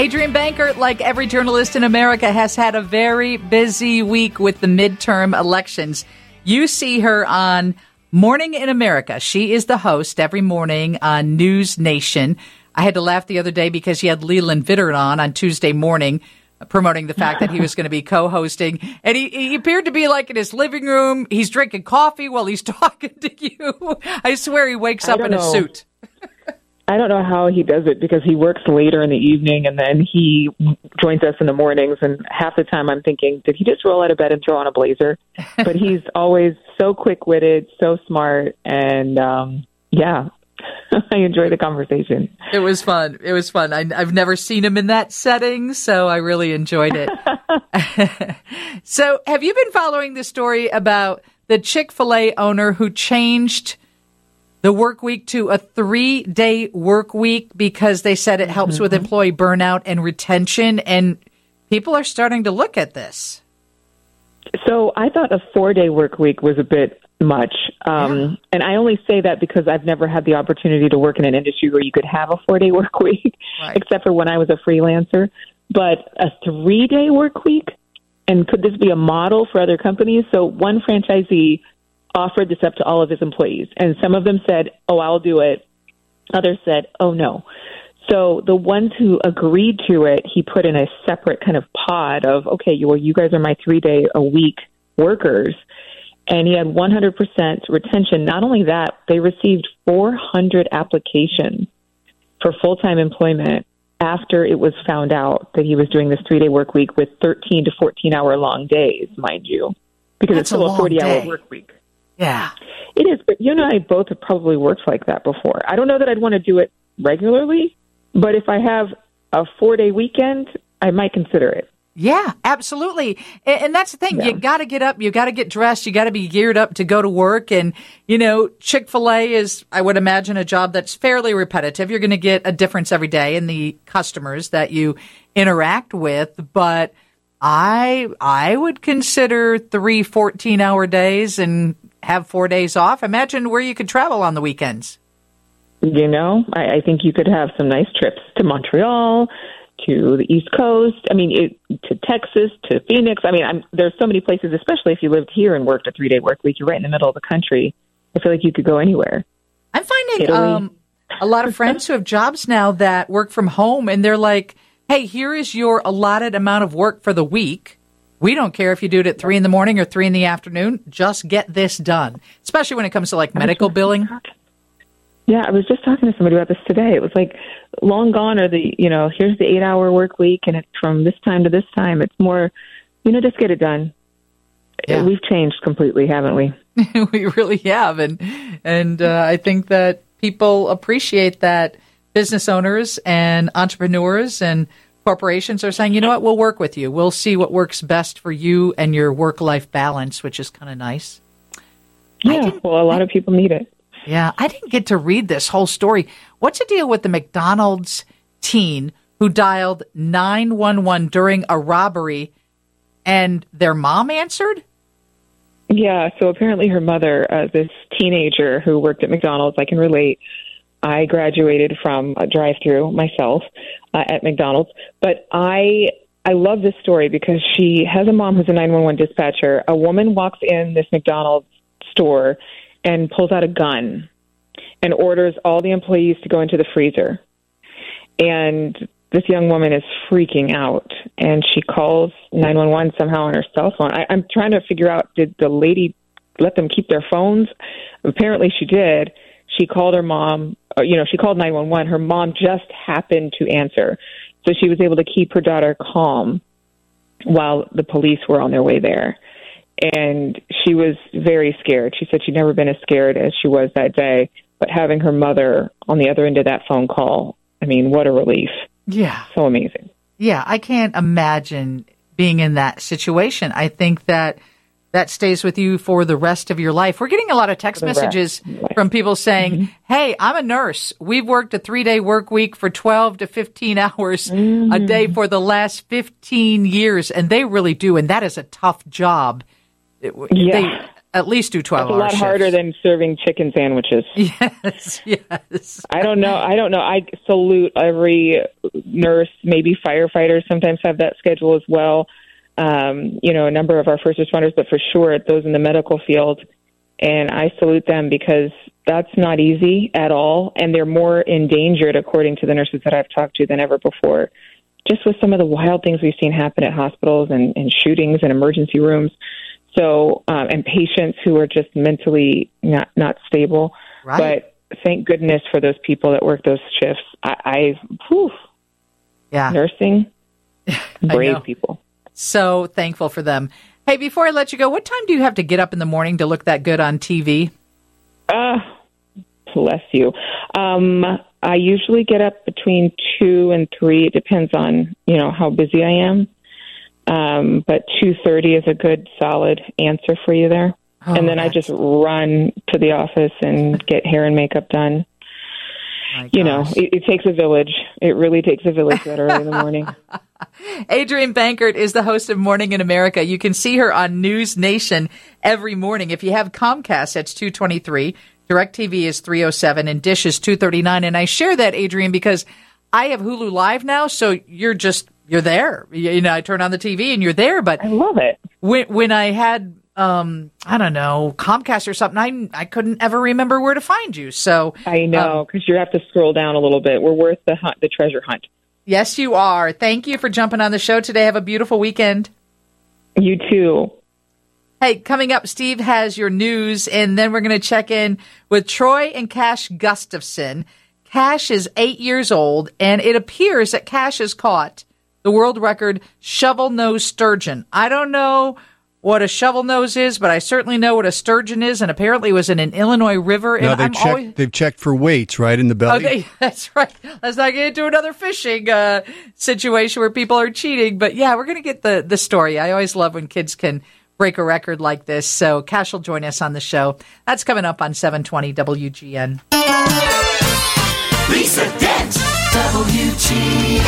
Adrienne Bankert, like every journalist in America, has had a very busy week with the midterm elections. You see her on Morning in America. She is the host every morning on News Nation. I had to laugh the other day because she had Leland Vittert on on Tuesday morning promoting the fact that he was going to be co-hosting and he, he appeared to be like in his living room he's drinking coffee while he's talking to you i swear he wakes up in know. a suit I don't know how he does it because he works later in the evening and then he joins us in the mornings. And half the time I'm thinking, did he just roll out of bed and throw on a blazer? But he's always so quick witted, so smart. And um, yeah, I enjoy the conversation. It was fun. It was fun. I, have never seen him in that setting, so I really enjoyed it. so, have you been following the story about the Chick fil A owner who changed the work week to a three day work week because they said it helps mm-hmm. with employee burnout and retention. And people are starting to look at this. So I thought a four day work week was a bit much. Um, yeah. And I only say that because I've never had the opportunity to work in an industry where you could have a four day work week, right. except for when I was a freelancer. But a three day work week, and could this be a model for other companies? So one franchisee offered this up to all of his employees, and some of them said, "Oh, I'll do it." Others said, "Oh no." So the ones who agreed to it, he put in a separate kind of pod of, "Okay, well, you guys are my three day a week workers." And he had 100% retention. Not only that, they received 400 applications for full time employment after it was found out that he was doing this three day work week with 13 to 14 hour long days, mind you, because That's it's still a, a 40 day. hour work week. Yeah. It is, but you and I both have probably worked like that before. I don't know that I'd want to do it regularly, but if I have a four day weekend, I might consider it. Yeah, absolutely. And, and that's the thing. Yeah. You got to get up. You got to get dressed. You got to be geared up to go to work. And, you know, Chick fil A is, I would imagine, a job that's fairly repetitive. You're going to get a difference every day in the customers that you interact with. But I, I would consider three 14 hour days and have four days off. Imagine where you could travel on the weekends. You know, I, I think you could have some nice trips to Montreal, to the East Coast. I mean, it, to Texas, to Phoenix. I mean, I'm, there's so many places, especially if you lived here and worked a three day work week. You're right in the middle of the country. I feel like you could go anywhere. I'm finding um, a lot of friends who have jobs now that work from home, and they're like, "Hey, here is your allotted amount of work for the week." We don't care if you do it at three in the morning or three in the afternoon. Just get this done, especially when it comes to like medical billing. Yeah, I was just talking to somebody about this today. It was like long gone are the, you know, here's the eight hour work week and it's from this time to this time. It's more, you know, just get it done. Yeah. We've changed completely, haven't we? we really have. And, and uh, I think that people appreciate that business owners and entrepreneurs and corporations are saying, you know what, we'll work with you. We'll see what works best for you and your work life balance, which is kind of nice. Yeah, well, a lot of people need it. Yeah, I didn't get to read this whole story. What's the deal with the McDonald's teen who dialed 911 during a robbery and their mom answered? Yeah, so apparently her mother, uh, this teenager who worked at McDonald's, I can relate. I graduated from a drive-through myself uh, at McDonald's, but I I love this story because she has a mom who's a 911 dispatcher. A woman walks in this McDonald's store and pulls out a gun and orders all the employees to go into the freezer. And this young woman is freaking out and she calls 911 somehow on her cell phone. I, I'm trying to figure out did the lady let them keep their phones? Apparently she did. She called her mom, uh, you know, she called 911. Her mom just happened to answer. So she was able to keep her daughter calm while the police were on their way there and she was very scared. She said she'd never been as scared as she was that day. But having her mother on the other end of that phone call, I mean, what a relief. Yeah. So amazing. Yeah, I can't imagine being in that situation. I think that that stays with you for the rest of your life. We're getting a lot of text messages from people saying, mm-hmm. Hey, I'm a nurse. We've worked a three day work week for 12 to 15 hours mm-hmm. a day for the last 15 years. And they really do. And that is a tough job. It, yeah. at least do 12 It's a lot shifts. harder than serving chicken sandwiches. Yes, yes. I don't know. I don't know. I salute every nurse, maybe firefighters sometimes have that schedule as well. Um, you know, a number of our first responders, but for sure those in the medical field. And I salute them because that's not easy at all. And they're more endangered, according to the nurses that I've talked to, than ever before. Just with some of the wild things we've seen happen at hospitals and, and shootings and emergency rooms. So, um, and patients who are just mentally not, not stable. Right. But thank goodness for those people that work those shifts. I, I whew, Yeah. nursing, brave people. So thankful for them. Hey, before I let you go, what time do you have to get up in the morning to look that good on TV? Uh, bless you. Um, I usually get up between two and three. It depends on you know how busy I am. Um, but two thirty is a good solid answer for you there. Oh, and then I just run to the office and get hair and makeup done. You know, it, it takes a village. It really takes a village that early in the morning. Adrienne Bankert is the host of Morning in America. You can see her on News Nation every morning. If you have Comcast, that's 223. DirecTV is 307 and Dish is 239. And I share that, Adrienne, because I have Hulu Live now. So you're just, you're there. You, you know, I turn on the TV and you're there. But I love it. when, when I had, um, I don't know, Comcast or something, I, I couldn't ever remember where to find you. So I know because you have to scroll down a little bit. We're worth the hunt, the treasure hunt. yes, you are. Thank you for jumping on the show today. Have a beautiful weekend. You too. Hey, coming up, Steve has your news, and then we're going to check in with Troy and Cash Gustafson. Cash is eight years old, and it appears that Cash has caught the world record shovel nose sturgeon. I don't know what a shovel nose is, but I certainly know what a sturgeon is, and apparently it was in an Illinois river. No, they've I'm checked. always They've checked for weights, right, in the belly. Okay, that's right. Let's not get into another fishing uh, situation where people are cheating. But yeah, we're going to get the, the story. I always love when kids can break a record like this. So Cash will join us on the show. That's coming up on 720 WGN. Lisa Dent, WGN.